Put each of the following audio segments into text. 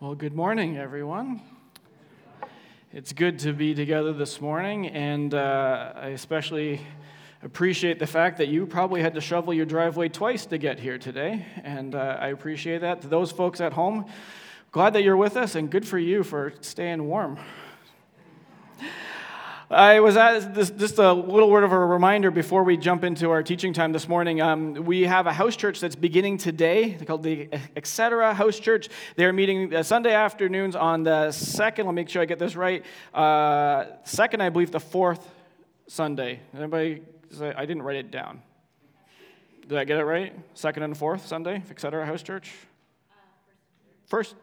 Well, good morning, everyone. It's good to be together this morning, and uh, I especially appreciate the fact that you probably had to shovel your driveway twice to get here today, and uh, I appreciate that. To those folks at home, glad that you're with us, and good for you for staying warm. I was at this, just a little word of a reminder before we jump into our teaching time this morning. Um, we have a house church that's beginning today called the Etc. House Church. They're meeting uh, Sunday afternoons on the second, let me make sure I get this right, uh, second, I believe, the fourth Sunday. Anybody I didn't write it down. Did I get it right? Second and fourth Sunday, Etc. House Church? First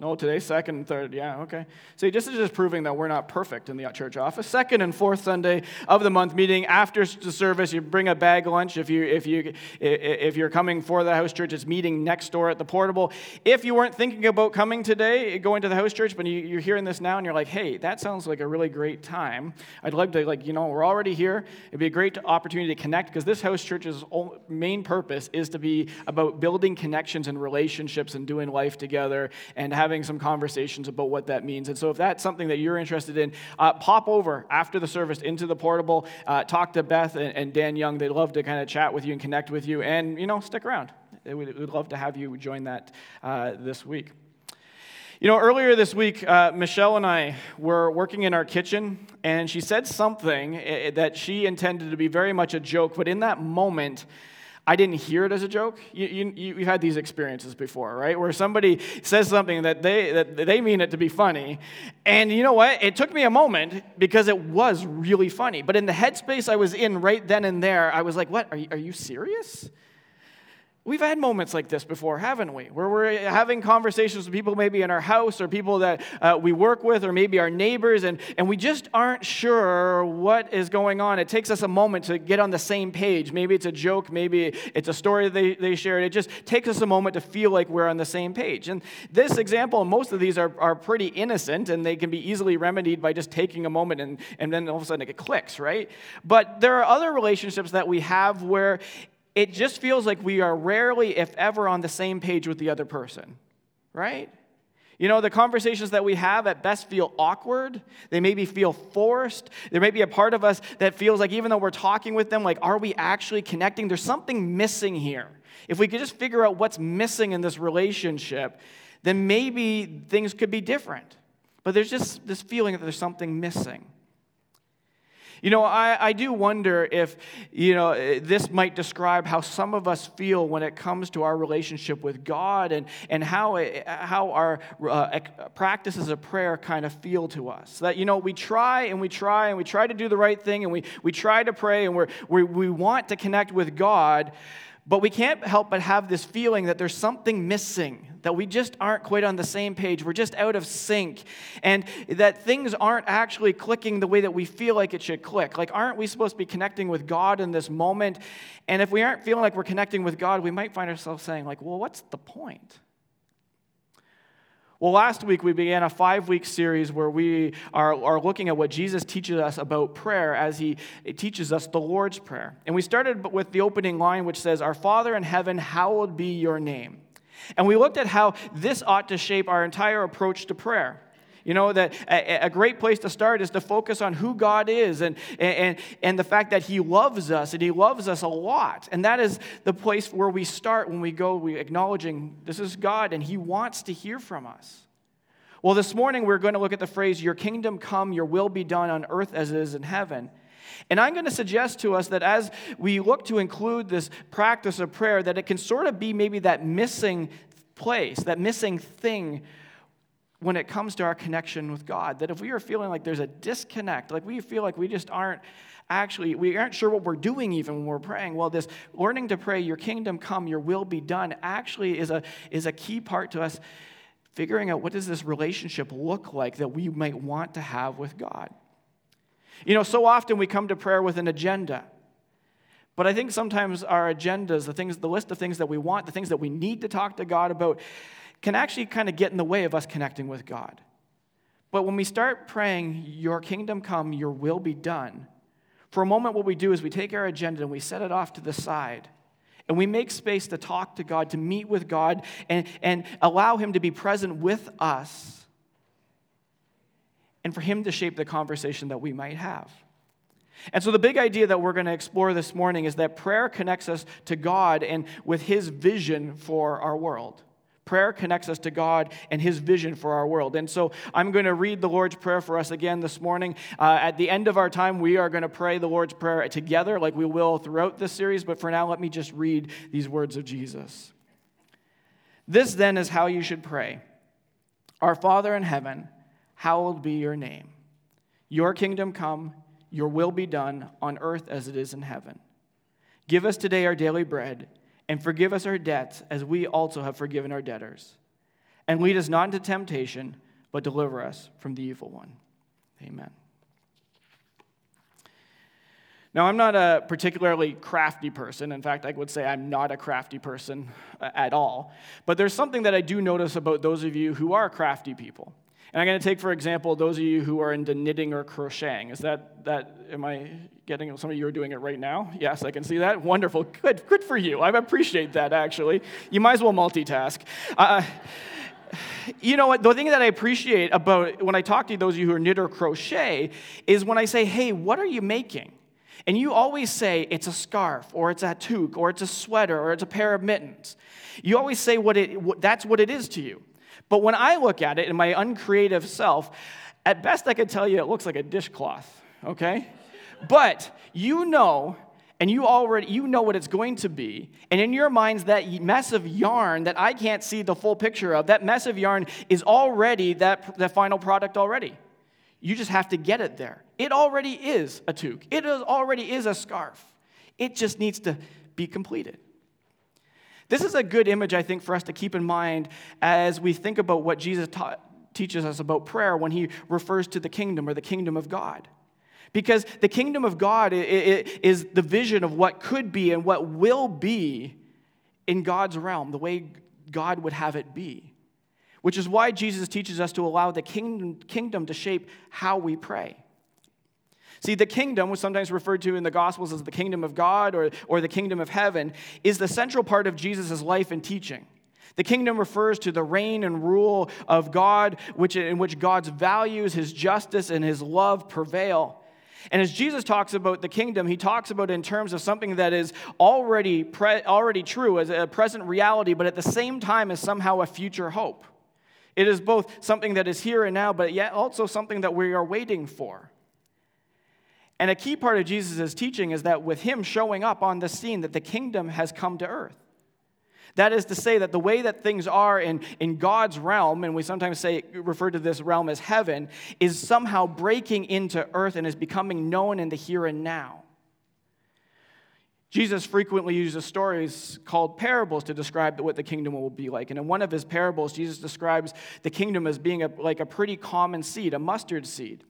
Oh, no, today, second and third. Yeah, okay. See, this is just proving that we're not perfect in the church office. Second and fourth Sunday of the month meeting after the service, you bring a bag lunch. If you if you if you're coming for the house church, it's meeting next door at the portable. If you weren't thinking about coming today, going to the house church, but you, are hearing this now and you're like, hey, that sounds like a really great time. I'd love to like you know we're already here. It'd be a great opportunity to connect because this house church's main purpose is to be about building connections and relationships and doing life together and having having some conversations about what that means. And so, if that's something that you're interested in, uh, pop over after the service into the portable, uh, talk to Beth and, and, Dan Young. They'd love to kind of chat with you and connect with you, and you know, stick around. We'd, we'd love to have you join that uh, this week. You know, earlier this week, uh, Michelle and I were working in our kitchen, and she said something eh, eh, that she intended to be very much a joke, but in that moment, I didn't hear it as a joke. You, you, have had these experiences before, right? Where somebody says something that they, that they mean it to be funny. And you know what? It took me a moment because it was really funny. But in the headspace I was in right then and there, I was like, what? Are you, are you serious? We've had moments like this before, haven't we? Where we're having conversations with people maybe in our house or people that uh, we work with or maybe our neighbors, and, and we just aren't sure what is going on. It takes us a moment to get on the same page. Maybe it's a joke, maybe it's a story they, they shared. It just takes us a moment to feel like we're on the same page. And this example, most of these are, are pretty innocent and they can be easily remedied by just taking a moment and, and then all of a sudden it clicks, right? But there are other relationships that we have where it just feels like we are rarely, if ever, on the same page with the other person, right? You know, the conversations that we have at best feel awkward. They maybe feel forced. There may be a part of us that feels like even though we're talking with them, like, are we actually connecting? There's something missing here. If we could just figure out what's missing in this relationship, then maybe things could be different. But there's just this feeling that there's something missing. You know, I, I do wonder if, you know, this might describe how some of us feel when it comes to our relationship with God and, and how, it, how our uh, practices of prayer kind of feel to us. That, you know, we try and we try and we try to do the right thing and we, we try to pray and we're, we, we want to connect with God, but we can't help but have this feeling that there's something missing, that we just aren't quite on the same page. We're just out of sync. And that things aren't actually clicking the way that we feel like it should click. Like, aren't we supposed to be connecting with God in this moment? And if we aren't feeling like we're connecting with God, we might find ourselves saying, like, well, what's the point? Well, last week we began a five week series where we are, are looking at what Jesus teaches us about prayer as he teaches us the Lord's Prayer. And we started with the opening line, which says, Our Father in heaven, hallowed be your name. And we looked at how this ought to shape our entire approach to prayer. You know, that a, great place to start is to focus on who God is and, and, and the fact that He loves us and He loves us a lot. And that is the place where we start when we go we acknowledging this is God and He wants to hear from us. Well, this morning we're going to look at the phrase, Your kingdom come, your will be done on earth as it is in heaven. And I'm going to suggest to us that as we look to include this practice of prayer, that it can sort of be maybe that missing place, that missing thing when it comes to our connection with God. That if we are feeling like there's a disconnect, like we feel like we just aren't actually, we aren't sure what we're doing even when we're praying. Well, this learning to pray, your kingdom come, your will be done, actually is a, is a key part to us figuring out what does this relationship look like that we might want to have with God. You know, so often we come to prayer with an agenda. But I think sometimes our agendas, the things, the list of things that we want, the things that we need to talk to God about, can actually kind of get in the way of us connecting with God. But when we start praying, Your kingdom come, Your will be done, for a moment, what we do is we take our agenda and we set it off to the side and we make space to talk to God, to meet with God, and, and allow Him to be present with us, and for Him to shape the conversation that we might have. And so, the big idea that we're going to explore this morning is that prayer connects us to God and with His vision for our world. Prayer connects us to God and His vision for our world. And so I'm going to read the Lord's Prayer for us again this morning. Uh, at the end of our time, we are going to pray the Lord's Prayer together, like we will throughout this series. But for now, let me just read these words of Jesus. This then is how you should pray Our Father in heaven, hallowed be your name. Your kingdom come, your will be done on earth as it is in heaven. Give us today our daily bread and forgive us our debts as we also have forgiven our debtors. And lead us not into temptation, but deliver us from the evil one. Amen. Now, I'm not a particularly crafty person. In fact, I would say I'm not a crafty person uh, at all. But there's something that I do notice about those of you who are crafty people. And I'm going to take, for example, those of you who are into knitting or crocheting. Is that, that am I getting, some of you are doing it right now? Yes, I can see that. Wonderful. Good, good for you. I appreciate that, actually. You might as well multitask. Uh, you know what? The thing that I appreciate about when I talk to those of you who are knit or crochet is when I say, hey, what are you making? And you always say it's a scarf, or it's a toque, or it's a sweater, or it's a pair of mittens. You always say what it, that's what it is to you. But when I look at it in my uncreative self, at best I could tell you it looks like a dishcloth, okay? But you know, and you already you know what it's going to be, and in your minds that mess of yarn that I can't see the full picture of, that mess of yarn is already that the final product already. You just have to get it there. It already is a toque. It is, already is a scarf. It just needs to be completed. This is a good image, I think, for us to keep in mind as we think about what Jesus taught, teaches us about prayer when he refers to the kingdom or the kingdom of God. Because the kingdom of God is the vision of what could be and what will be in God's realm, the way God would have it be. Which is why Jesus teaches us to allow the kingdom, to shape how we pray. See, the kingdom, was sometimes referred to in the Gospels as the kingdom of God or, or the kingdom of heaven, is the central part of Jesus' life and teaching. The kingdom refers to the reign and rule of God, which, in which God's values, his justice, and his love prevail. And as Jesus talks about the kingdom, he talks about it in terms of something that is already, pre- already true, as a present reality, but at the same time is somehow a future hope. It is both something that is here and now, but yet also something that we are waiting for. And a key part of Jesus' teaching is that with him showing up on the scene, that the kingdom has come to earth. That is to say, that the way that things are in, in God's realm, and we sometimes say refer to this realm as heaven, is somehow breaking into earth and is becoming known in the here and now. Jesus frequently uses stories called parables to describe what the kingdom will be like. And in one of his parables, Jesus describes the kingdom as being a, like a pretty common seed, a mustard seed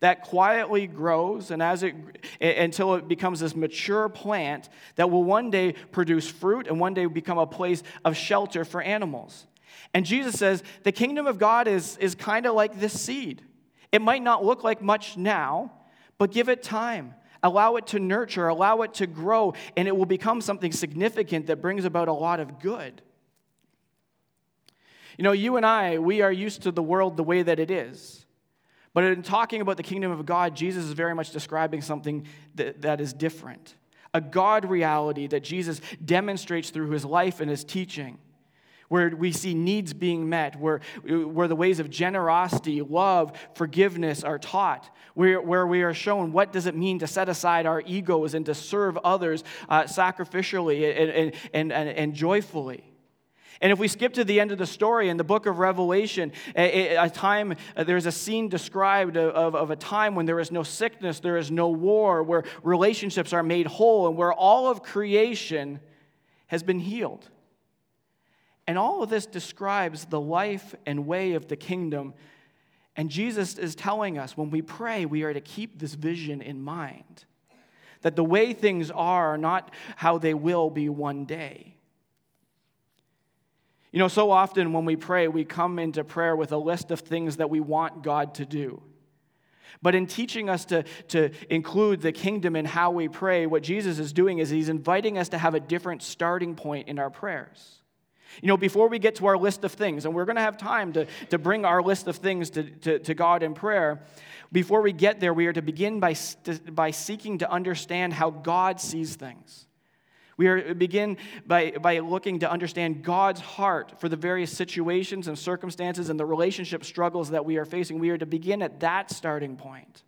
that quietly grows and as it until it becomes this mature plant that will one day produce fruit and one day become a place of shelter for animals. And Jesus says the kingdom of God is, is kind of like this seed. It might not look like much now, but give it time. Allow it to nurture, allow it to grow, and it will become something significant that brings about a lot of good. You know, you and I, we are used to the world the way that it is. But in talking about the kingdom of God, Jesus is very much describing something that, that is different a God reality that Jesus demonstrates through his life and his teaching, where we see needs being met, where, where the ways of generosity, love, forgiveness are taught, where, where we are shown what does it mean to set aside our egos and to serve others uh, sacrificially and, and, and, and joyfully. And if we skip to the end of the story in the book of Revelation, a, a time, uh, there's a scene described of, of a time when there is no sickness, there is no war, where relationships are made whole, and where all of creation has been healed. And all of this describes the life and way of the kingdom. And Jesus is telling us when we pray, we are to keep this vision in mind that the way things are are not how they will be one day. You know, so often when we pray, we come into prayer with a list of things that we want God to do. But in teaching us to, to include the kingdom in how we pray, what Jesus is doing is he's inviting us to have a different starting point in our prayers. You know, before we get to our list of things, and we're going to have time to, to bring our list of things to, to, to God in prayer, before we get there, we are to begin by, by seeking to understand how God sees things. We are begin by, by looking to understand God's heart for the various situations and circumstances and the relationship struggles that we are facing. We are to begin at that starting point.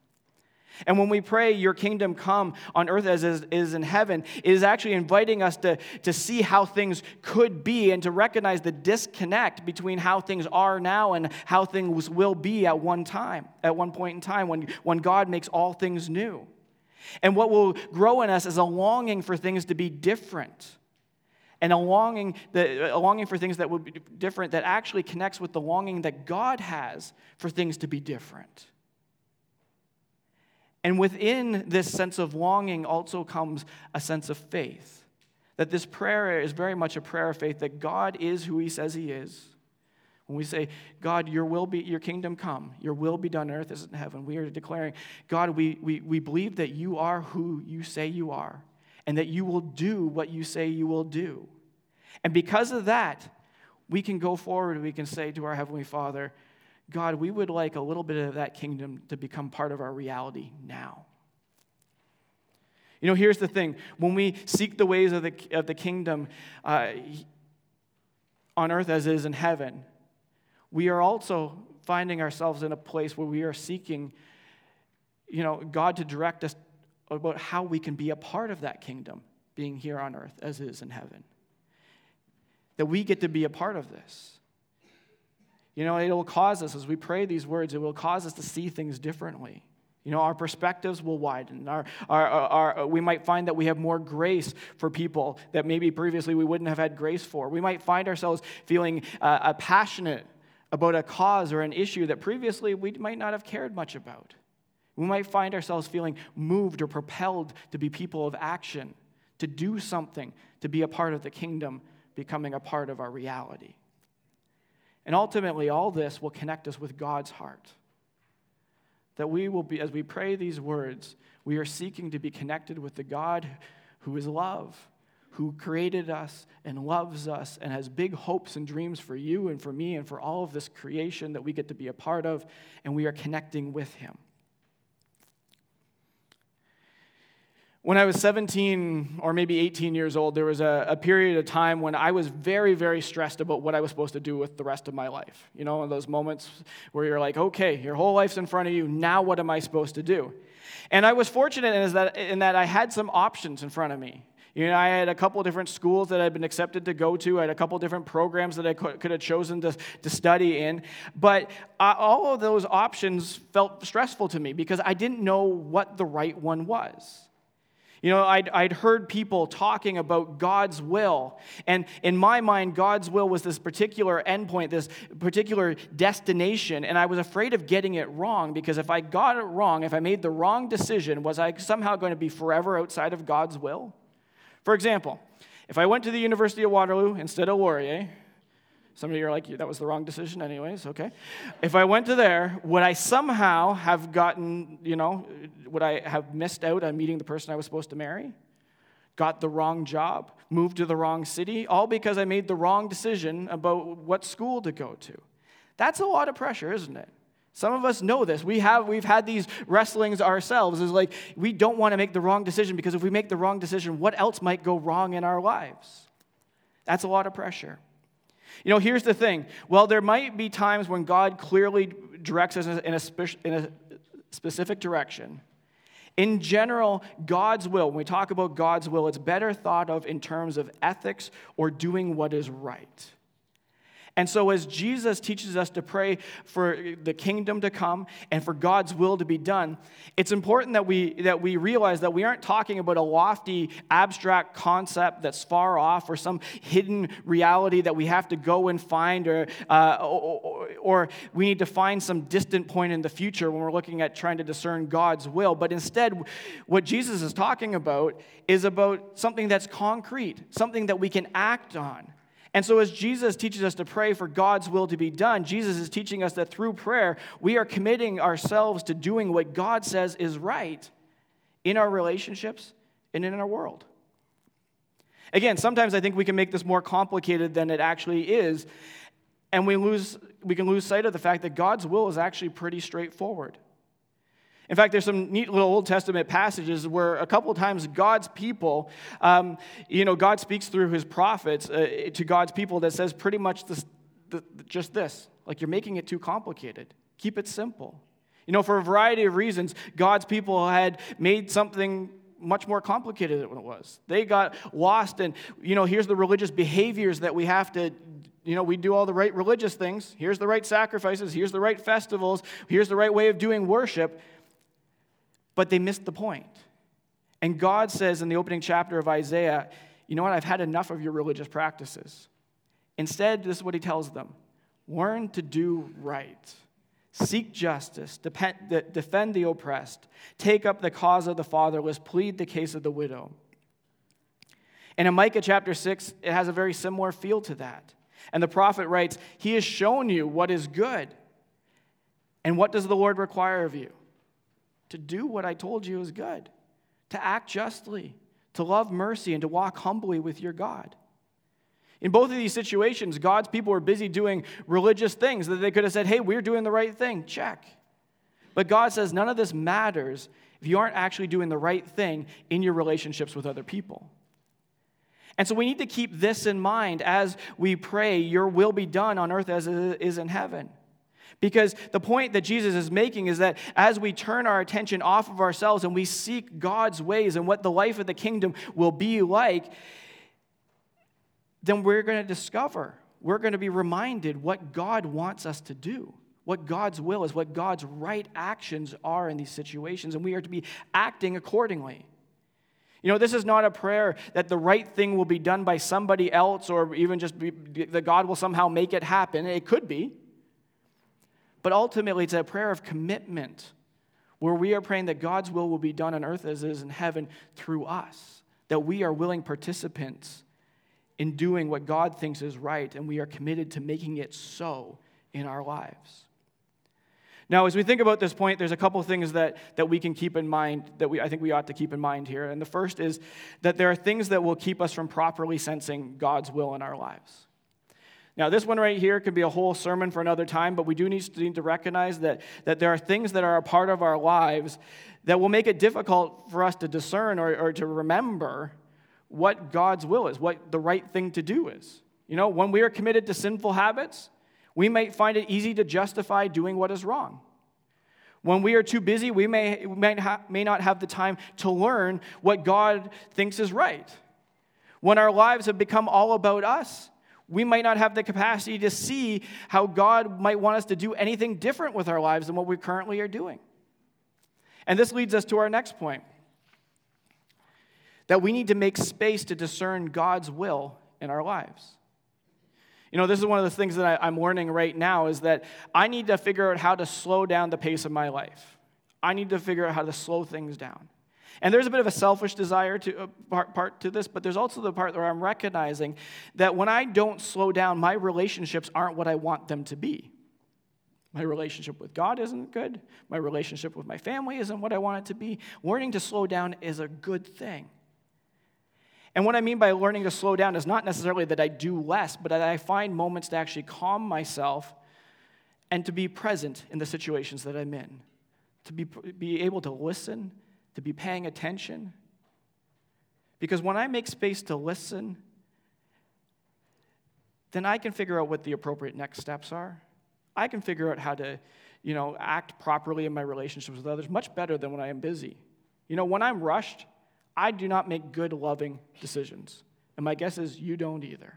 And when we pray, Your kingdom come on earth as is, is in heaven, it is actually inviting us to, to see how things could be and to recognize the disconnect between how things are now and how things will be at one time, at one point in time when, when God makes all things new. And what will grow in us is a longing for things to be different. And a longing, that, a longing for things that would be different that actually connects with the longing that God has for things to be different. And within this sense of longing also comes a sense of faith. That this prayer is very much a prayer of faith that God is who He says He is. When we say, God, your will be, your kingdom come, your will be done on earth as in heaven, we are declaring, God, we, we, we believe that you are who you say you are, and that you will do what you say you will do. And because of that, we can go forward and we can say to our Heavenly Father, God, we would like a little bit of that kingdom to become part of our reality now. You know, here's the thing when we seek the ways of the, of the kingdom uh, on earth as is in heaven, we are also finding ourselves in a place where we are seeking, you know, God to direct us about how we can be a part of that kingdom being here on earth as it is in heaven. That we get to be a part of this. You know, it will cause us, as we pray these words, it will cause us to see things differently. You know, our perspectives will widen. Our, our, our, we might find that we have more grace for people that maybe previously we wouldn't have had grace for. We might find ourselves feeling uh, passionate about a cause or an issue that previously we might not have cared much about. We might find ourselves feeling moved or propelled to be people of action, to do something, to be a part of the kingdom, becoming a part of our reality. And ultimately, all this will connect us with God's heart. That we will be, as we pray these words, we are seeking to be connected with the God who is love, who created us and loves us and has big hopes and dreams for you and for me and for all of this creation that we get to be a part of, and we are connecting with Him. When I was 17 or maybe 18 years old, there was a, a, period of time when I was very, very stressed about what I was supposed to do with the rest of my life. You know, those moments where you're like, okay, your whole life's in front of you, now what am I supposed to do? And I was fortunate in that, in that I had some options in front of me. You know, I had a couple different schools that I'd been accepted to go to. I had a couple different programs that I could, have chosen to, to study in. But uh, all of those options felt stressful to me because I didn't know what the right one was. You know, I'd, I'd heard people talking about God's will. And in my mind, God's will was this particular endpoint, this particular destination. And I was afraid of getting it wrong because if I got it wrong, if I made the wrong decision, was I somehow going to be forever outside of God's will? For example, if I went to the University of Waterloo instead of Laurier, some of you are like, that was the wrong decision, anyways, okay. If I went to there, would I somehow have gotten, you know, would I have missed out on meeting the person I was supposed to marry? Got the wrong job, moved to the wrong city, all because I made the wrong decision about what school to go to. That's a lot of pressure, isn't it? Some of us know this. We have, we've had these wrestlings ourselves. It's like we don't want to make the wrong decision because if we make the wrong decision, what else might go wrong in our lives? That's a lot of pressure. You know, here's the thing. Well, there might be times when God clearly directs us in a, spe- in a specific direction. In general, God's will, when we talk about God's will, it's better thought of in terms of ethics or doing what is right. And so, as Jesus teaches us to pray for the kingdom to come and for God's will to be done, it's important that we, that we realize that we aren't talking about a lofty, abstract concept that's far off or some hidden reality that we have to go and find, or, uh, or, or we need to find some distant point in the future when we're looking at trying to discern God's will. But instead, what Jesus is talking about is about something that's concrete, something that we can act on. And so, as Jesus teaches us to pray for God's will to be done, Jesus is teaching us that through prayer, we are committing ourselves to doing what God says is right in our relationships and in our world. Again, sometimes I think we can make this more complicated than it actually is, and we, lose, we can lose sight of the fact that God's will is actually pretty straightforward. In fact, there's some neat little Old Testament passages where a couple of times God's people, um, you know, God speaks through his prophets uh, to God's people that says pretty much this, the, just this like, you're making it too complicated. Keep it simple. You know, for a variety of reasons, God's people had made something much more complicated than it was. They got lost, and, you know, here's the religious behaviors that we have to you know, we do all the right religious things. Here's the right sacrifices. Here's the right festivals. Here's the right way of doing worship. But they missed the point. And God says in the opening chapter of Isaiah, you know what? I've had enough of your religious practices. Instead, this is what he tells them learn to do right. Seek justice, defend the oppressed, take up the cause of the fatherless, plead the case of the widow. And in Micah chapter 6, it has a very similar feel to that. And the prophet writes, He has shown you what is good. And what does the Lord require of you? To do what I told you is good, to act justly, to love mercy, and to walk humbly with your God. In both of these situations, God's people were busy doing religious things that they could have said, hey, we're doing the right thing, check. But God says none of this matters if you aren't actually doing the right thing in your relationships with other people. And so we need to keep this in mind as we pray, Your will be done on earth as it is in heaven. Because the point that Jesus is making is that as we turn our attention off of ourselves and we seek God's ways and what the life of the kingdom will be like, then we're going to discover, we're going to be reminded what God wants us to do, what God's will is, what God's right actions are in these situations, and we are to be acting accordingly. You know, this is not a prayer that the right thing will be done by somebody else or even just be, that God will somehow make it happen. It could be. But ultimately, it's a prayer of commitment where we are praying that God's will will be done on earth as it is in heaven through us, that we are willing participants in doing what God thinks is right, and we are committed to making it so in our lives. Now, as we think about this point, there's a couple things that, that we can keep in mind that we, I think we ought to keep in mind here. And the first is that there are things that will keep us from properly sensing God's will in our lives. Now, this one right here could be a whole sermon for another time, but we do need to, need to recognize that, that there are things that are a part of our lives that will make it difficult for us to discern or, or to remember what God's will is, what the right thing to do is. You know, when we are committed to sinful habits, we might find it easy to justify doing what is wrong. When we are too busy, we may, may, ha- may not have the time to learn what God thinks is right. When our lives have become all about us, we might not have the capacity to see how God might want us to do anything different with our lives than what we currently are doing. And this leads us to our next point that we need to make space to discern God's will in our lives. You know, this is one of the things that I, am learning right now is that I need to figure out how to slow down the pace of my life. I need to figure out how to slow things down. And there's a bit of a selfish desire to uh, part, part to this, but there's also the part where I'm recognizing that when I don't slow down, my relationships aren't what I want them to be. My relationship with God isn't good. My relationship with my family isn't what I want it to be. Learning to slow down is a good thing. And what I mean by learning to slow down is not necessarily that I do less, but that I find moments to actually calm myself and to be present in the situations that I'm in, to be, be able to listen, to be paying attention. Because when I make space to listen, then I can figure out what the appropriate next steps are. I can figure out how to, you know, act properly in my relationships with others much better than when I am busy. You know, when I'm rushed, I do not make good, loving decisions. And my guess is you don't either.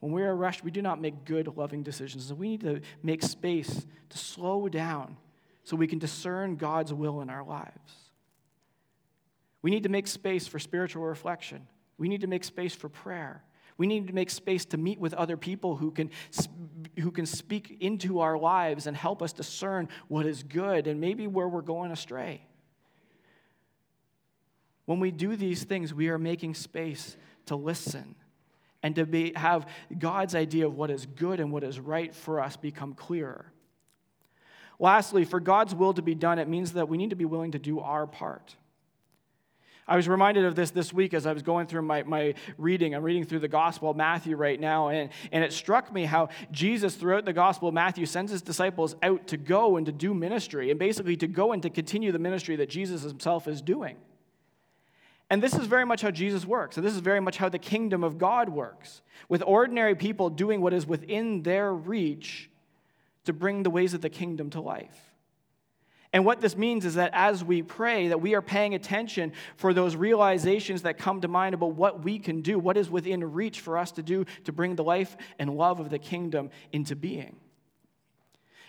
When we are rushed, we do not make good, loving decisions. So we need to make space to slow down so we can discern God's will in our lives. We need to make space for spiritual reflection. We need to make space for prayer. We need to make space to meet with other people who can, who can speak into our lives and help us discern what is good and maybe where we're going astray. When we do these things, we are making space to listen and to be, have God's idea of what is good and what is right for us become clearer. Lastly, for God's will to be done, it means that we need to be willing to do our part. I was reminded of this this week as I was going through my, my reading. I'm reading through the Gospel of Matthew right now, and, and it struck me how Jesus, throughout the Gospel of Matthew, sends his disciples out to go and to do ministry, and basically to go and to continue the ministry that Jesus himself is doing. And this is very much how Jesus works, and this is very much how the kingdom of God works, with ordinary people doing what is within their reach to bring the ways of the kingdom to life. And what this means is that as we pray, that we are paying attention for those realizations that come to mind about what we can do, what is within reach for us to do to bring the life and love of the kingdom into being.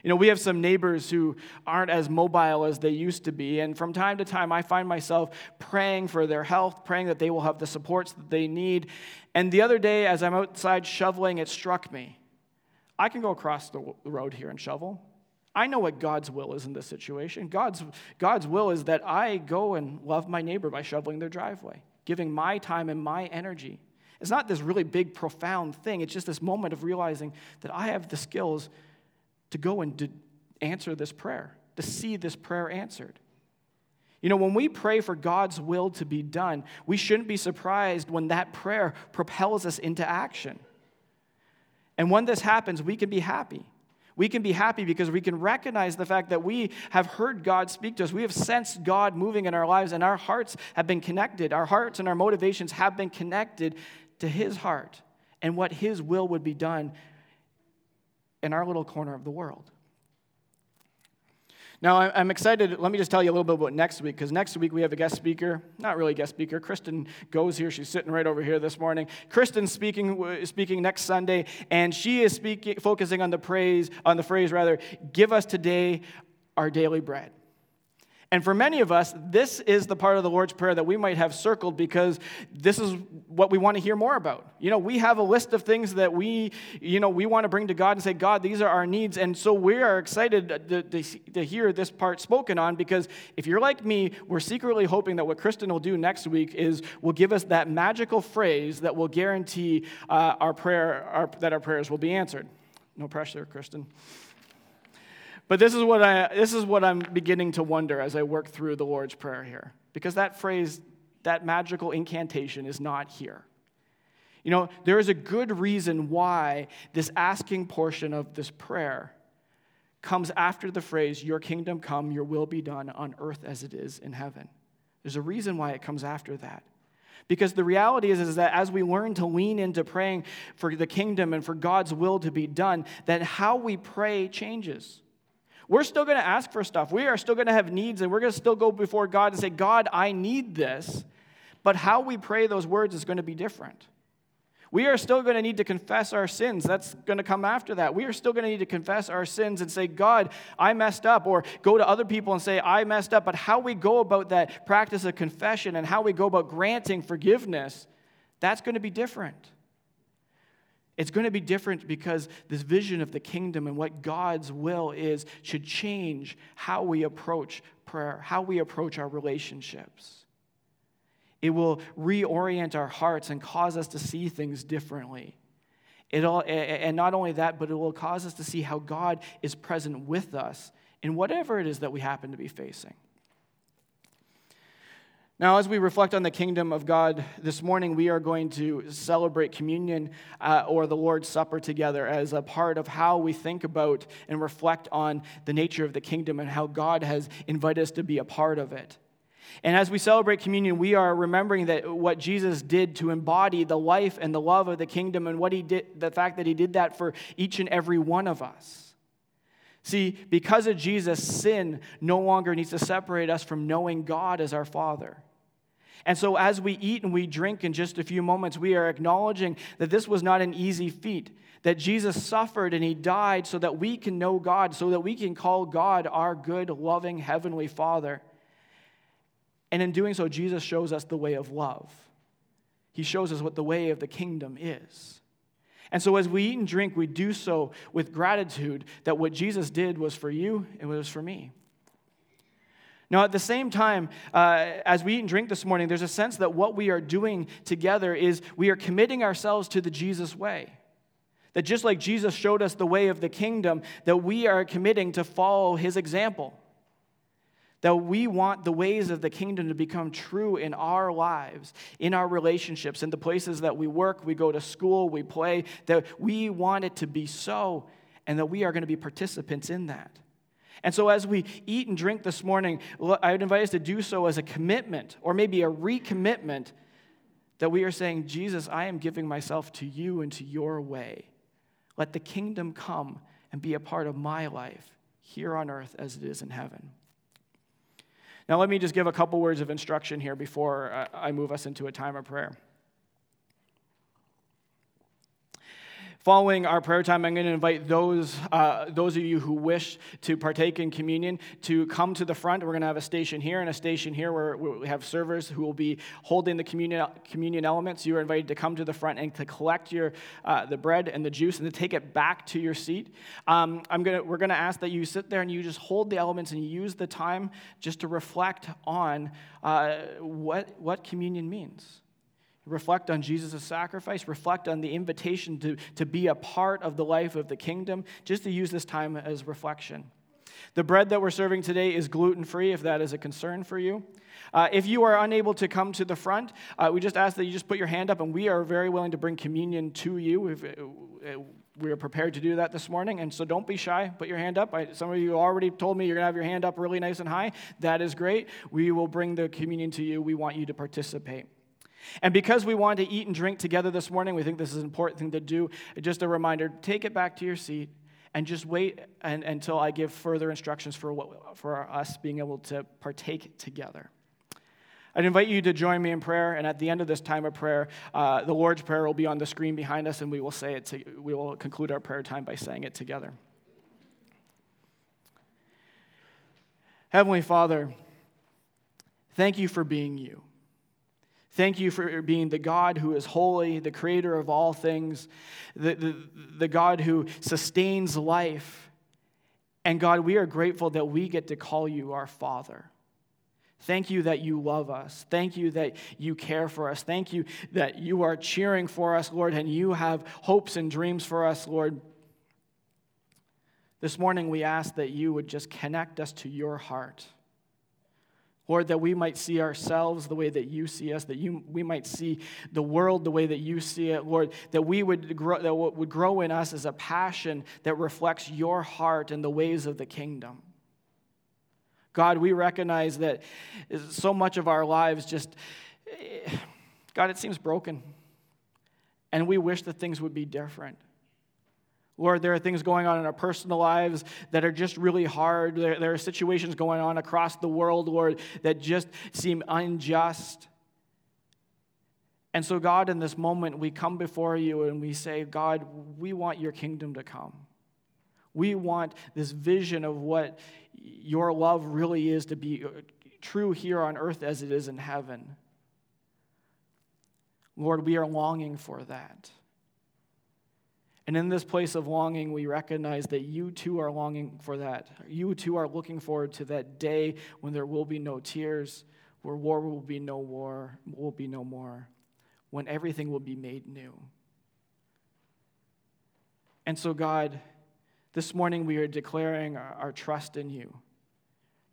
You know, we have some neighbors who aren't as mobile as they used to be, and from time to time I find myself praying for their health, praying that they will have the supports that they need. And the other day, as I'm outside shoveling, it struck me. I can go across the road here and shovel. I know what God's will is in this situation. God's, God's will is that I go and love my neighbor by shoveling their driveway, giving my time and my energy. It's not this really big, profound thing. It's just this moment of realizing that I have the skills to go and to answer this prayer, to see this prayer answered. You know, when we pray for God's will to be done, we shouldn't be surprised when that prayer propels us into action. And when this happens, we can be happy. We can be happy because we can recognize the fact that we have heard God speak to us. We have sensed God moving in our lives, and our hearts have been connected. Our hearts and our motivations have been connected to His heart and what His will would be done in our little corner of the world. Now, I'm excited. Let me just tell you a little bit about next week, because next week we have a guest speaker. Not really guest speaker. Kristen goes here. She's sitting right over here this morning. Kristen's speaking, uh, speaking next Sunday, and she is speaking, focusing on the praise, on the phrase rather, give us today our daily bread. And for many of us, this is the part of the Lord's Prayer that we might have circled because this is what we want to hear more about. You know, we have a list of things that we, you know, we want to bring to God and say, God, these are our needs. And so we are excited to, to, to hear this part spoken on because if you're like me, we're secretly hoping that what Kristen will do next week is will give us that magical phrase that will guarantee uh, our prayer, our, that our prayers will be answered. No pressure, Kristen. But this is what I this is what I'm beginning to wonder as I work through the Lord's prayer here. Because that phrase, that magical incantation is not here. You know, there is a good reason why this asking portion of this prayer comes after the phrase, Your kingdom come, your will be done on earth as it is in heaven. There's a reason why it comes after that. Because the reality is, is that as we learn to lean into praying for the kingdom and for God's will to be done, that how we pray changes. We're still going to ask for stuff. We are still going to have needs, and we're going to still go before God and say, God, I need this. But how we pray those words is going to be different. We are still going to need to confess our sins. That's going to come after that. We are still going to need to confess our sins and say, God, I messed up, or go to other people and say, I messed up. But how we go about that practice of confession and how we go about granting forgiveness, that's going to be different. It's going to be different because this vision of the kingdom and what God's will is should change how we approach prayer, how we approach our relationships. It will reorient our hearts and cause us to see things differently. It'll, and not only that, but it will cause us to see how God is present with us in whatever it is that we happen to be facing. Now, as we reflect on the kingdom of God this morning, we are going to celebrate communion uh, or the Lord's Supper together as a part of how we think about and reflect on the nature of the kingdom and how God has invited us to be a part of it. And as we celebrate communion, we are remembering that what Jesus did to embody the life and the love of the kingdom and what he did, the fact that he did that for each and every one of us. See, because of Jesus, sin no longer needs to separate us from knowing God as our Father. And so, as we eat and we drink in just a few moments, we are acknowledging that this was not an easy feat, that Jesus suffered and he died so that we can know God, so that we can call God our good, loving, heavenly Father. And in doing so, Jesus shows us the way of love. He shows us what the way of the kingdom is. And so, as we eat and drink, we do so with gratitude that what Jesus did was for you and was for me. Now, at the same time, uh, as we eat and drink this morning, there's a sense that what we are doing together is we are committing ourselves to the Jesus way. That just like Jesus showed us the way of the kingdom, that we are committing to follow his example. That we want the ways of the kingdom to become true in our lives, in our relationships, in the places that we work, we go to school, we play, that we want it to be so, and that we are going to be participants in that. And so, as we eat and drink this morning, I would invite us to do so as a commitment or maybe a recommitment that we are saying, Jesus, I am giving myself to you and to your way. Let the kingdom come and be a part of my life here on earth as it is in heaven. Now, let me just give a couple words of instruction here before uh, I move us into a time of prayer. Following our prayer time, I'm going to invite those, uh, those of you who wish to partake in communion to come to the front. We're going to have a station here and a station here where we have servers who will be holding the communion, communion elements. You are invited to come to the front and to collect your, uh, the bread and the juice and to take it back to your seat. Um, I'm gonna, we're going to ask that you sit there and you just hold the elements and use the time just to reflect on uh, what, what communion means. Reflect on Jesus' sacrifice. Reflect on the invitation to, to be a part of the life of the kingdom, just to use this time as reflection. The bread that we're serving today is gluten free, if that is a concern for you. Uh, if you are unable to come to the front, uh, we just ask that you just put your hand up, and we are very willing to bring communion to you. If, uh, we are prepared to do that this morning, and so don't be shy. Put your hand up. I, some of you already told me you're going to have your hand up really nice and high. That is great. We will bring the communion to you. We want you to participate. And because we want to eat and drink together this morning, we think this is an important thing to do. Just a reminder take it back to your seat and just wait and, until I give further instructions for, what, for us being able to partake together. I'd invite you to join me in prayer, and at the end of this time of prayer, uh, the Lord's Prayer will be on the screen behind us, and we will say it. To, we will conclude our prayer time by saying it together. Heavenly Father, thank you for being you. Thank you for being the God who is holy, the creator of all things, the, the, the, God who sustains life. And God, we are grateful that we get to call you our Father. Thank you that you love us. Thank you that you care for us. Thank you that you are cheering for us, Lord, and you have hopes and dreams for us, Lord. This morning, we ask that you would just connect us to your heart. Lord, that we might see ourselves the way that you see us, that you, we might see the world the way that you see it, Lord, that we would grow, that what would grow in us is a passion that reflects your heart and the ways of the kingdom. God, we recognize that so much of our lives just, eh, God, it seems broken. And we wish that things would be different. Lord, there are things going on in our personal lives that are just really hard. There, there, are situations going on across the world, Lord, that just seem unjust. And so, God, in this moment, we come before you and we say, God, we want your kingdom to come. We want this vision of what your love really is to be uh, true here on earth as it is in heaven. Lord, we are longing for that. And in this place of longing, we recognize that you too are longing for that. You too are looking forward to that day when there will be no tears, where war will be no war, will be no more, when everything will be made new. And so, God, this morning we are declaring our, our trust in you,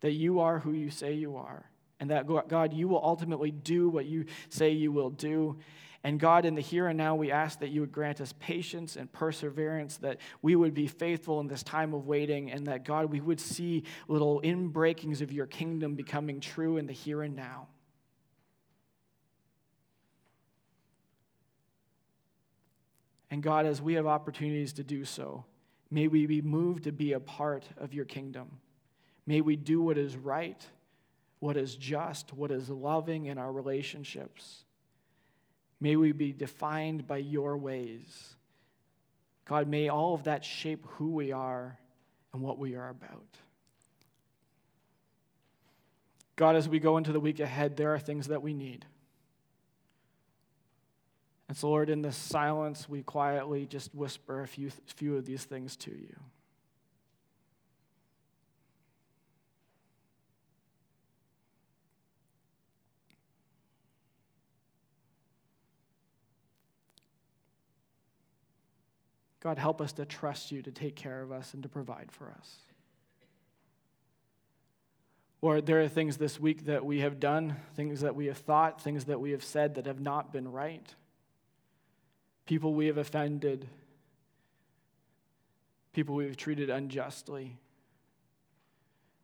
that you are who you say you are, and that, God, you will ultimately do what you say you will do. And God, in the here and now, we ask that you would grant us patience and perseverance, that we would be faithful in this time of waiting, and that, God, we would see little inbreakings of your kingdom becoming true in the here and now. And God, as we have opportunities to do so, may we be moved to be a part of your kingdom. May we do what is right, what is just, what is loving in our relationships. May we be defined by your ways. God, may all of that shape who we are and what we are about. God, as we go into the week ahead, there are things that we need. And so, Lord, in this silence, we quietly just whisper a few, few of these things to you. God, help us to trust you to take care of us and to provide for us. Lord, there are things this week that we have done, things that we have thought, things that we have said that have not been right. People we have offended, people we have treated unjustly.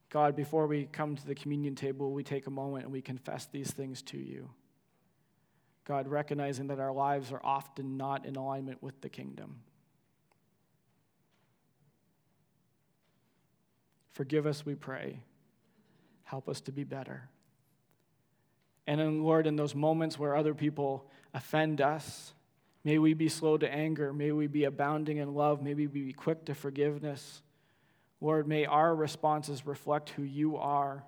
God, before we come to the communion table, we take a moment and we confess these things to you. God, recognizing that our lives are often not in alignment with the kingdom. Forgive us, we pray. Help us to be better. And then, Lord, in those moments where other people offend us, may we be slow to anger. May we be abounding in love. May we be quick to forgiveness. Lord, may our responses reflect who you are.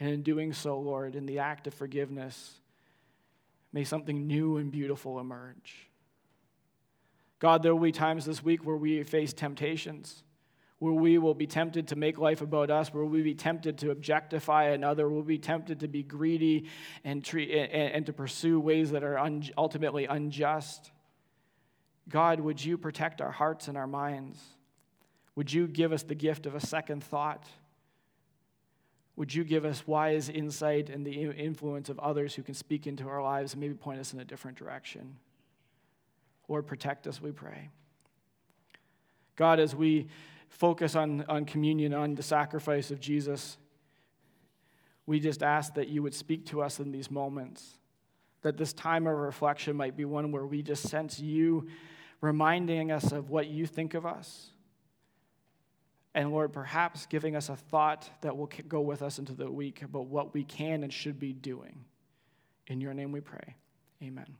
And in doing so, Lord, in the act of forgiveness, may something new and beautiful emerge. God, there will be times this week where we face temptations, where we will be tempted to make life about us, where we'll be tempted to objectify another, we'll be tempted to be greedy and, treat, and, and to pursue ways that are un, ultimately unjust. God, would you protect our hearts and our minds? Would you give us the gift of a second thought? Would you give us wise insight and the influence of others who can speak into our lives and maybe point us in a different direction? Lord, protect us, we pray. God, as we focus on, on communion, on the sacrifice of Jesus, we just ask that you would speak to us in these moments, that this time of reflection might be one where we just sense you reminding us of what you think of us and Lord, perhaps giving us a thought that will go with us into the week about what we can and should be doing. In your name we pray. Amen.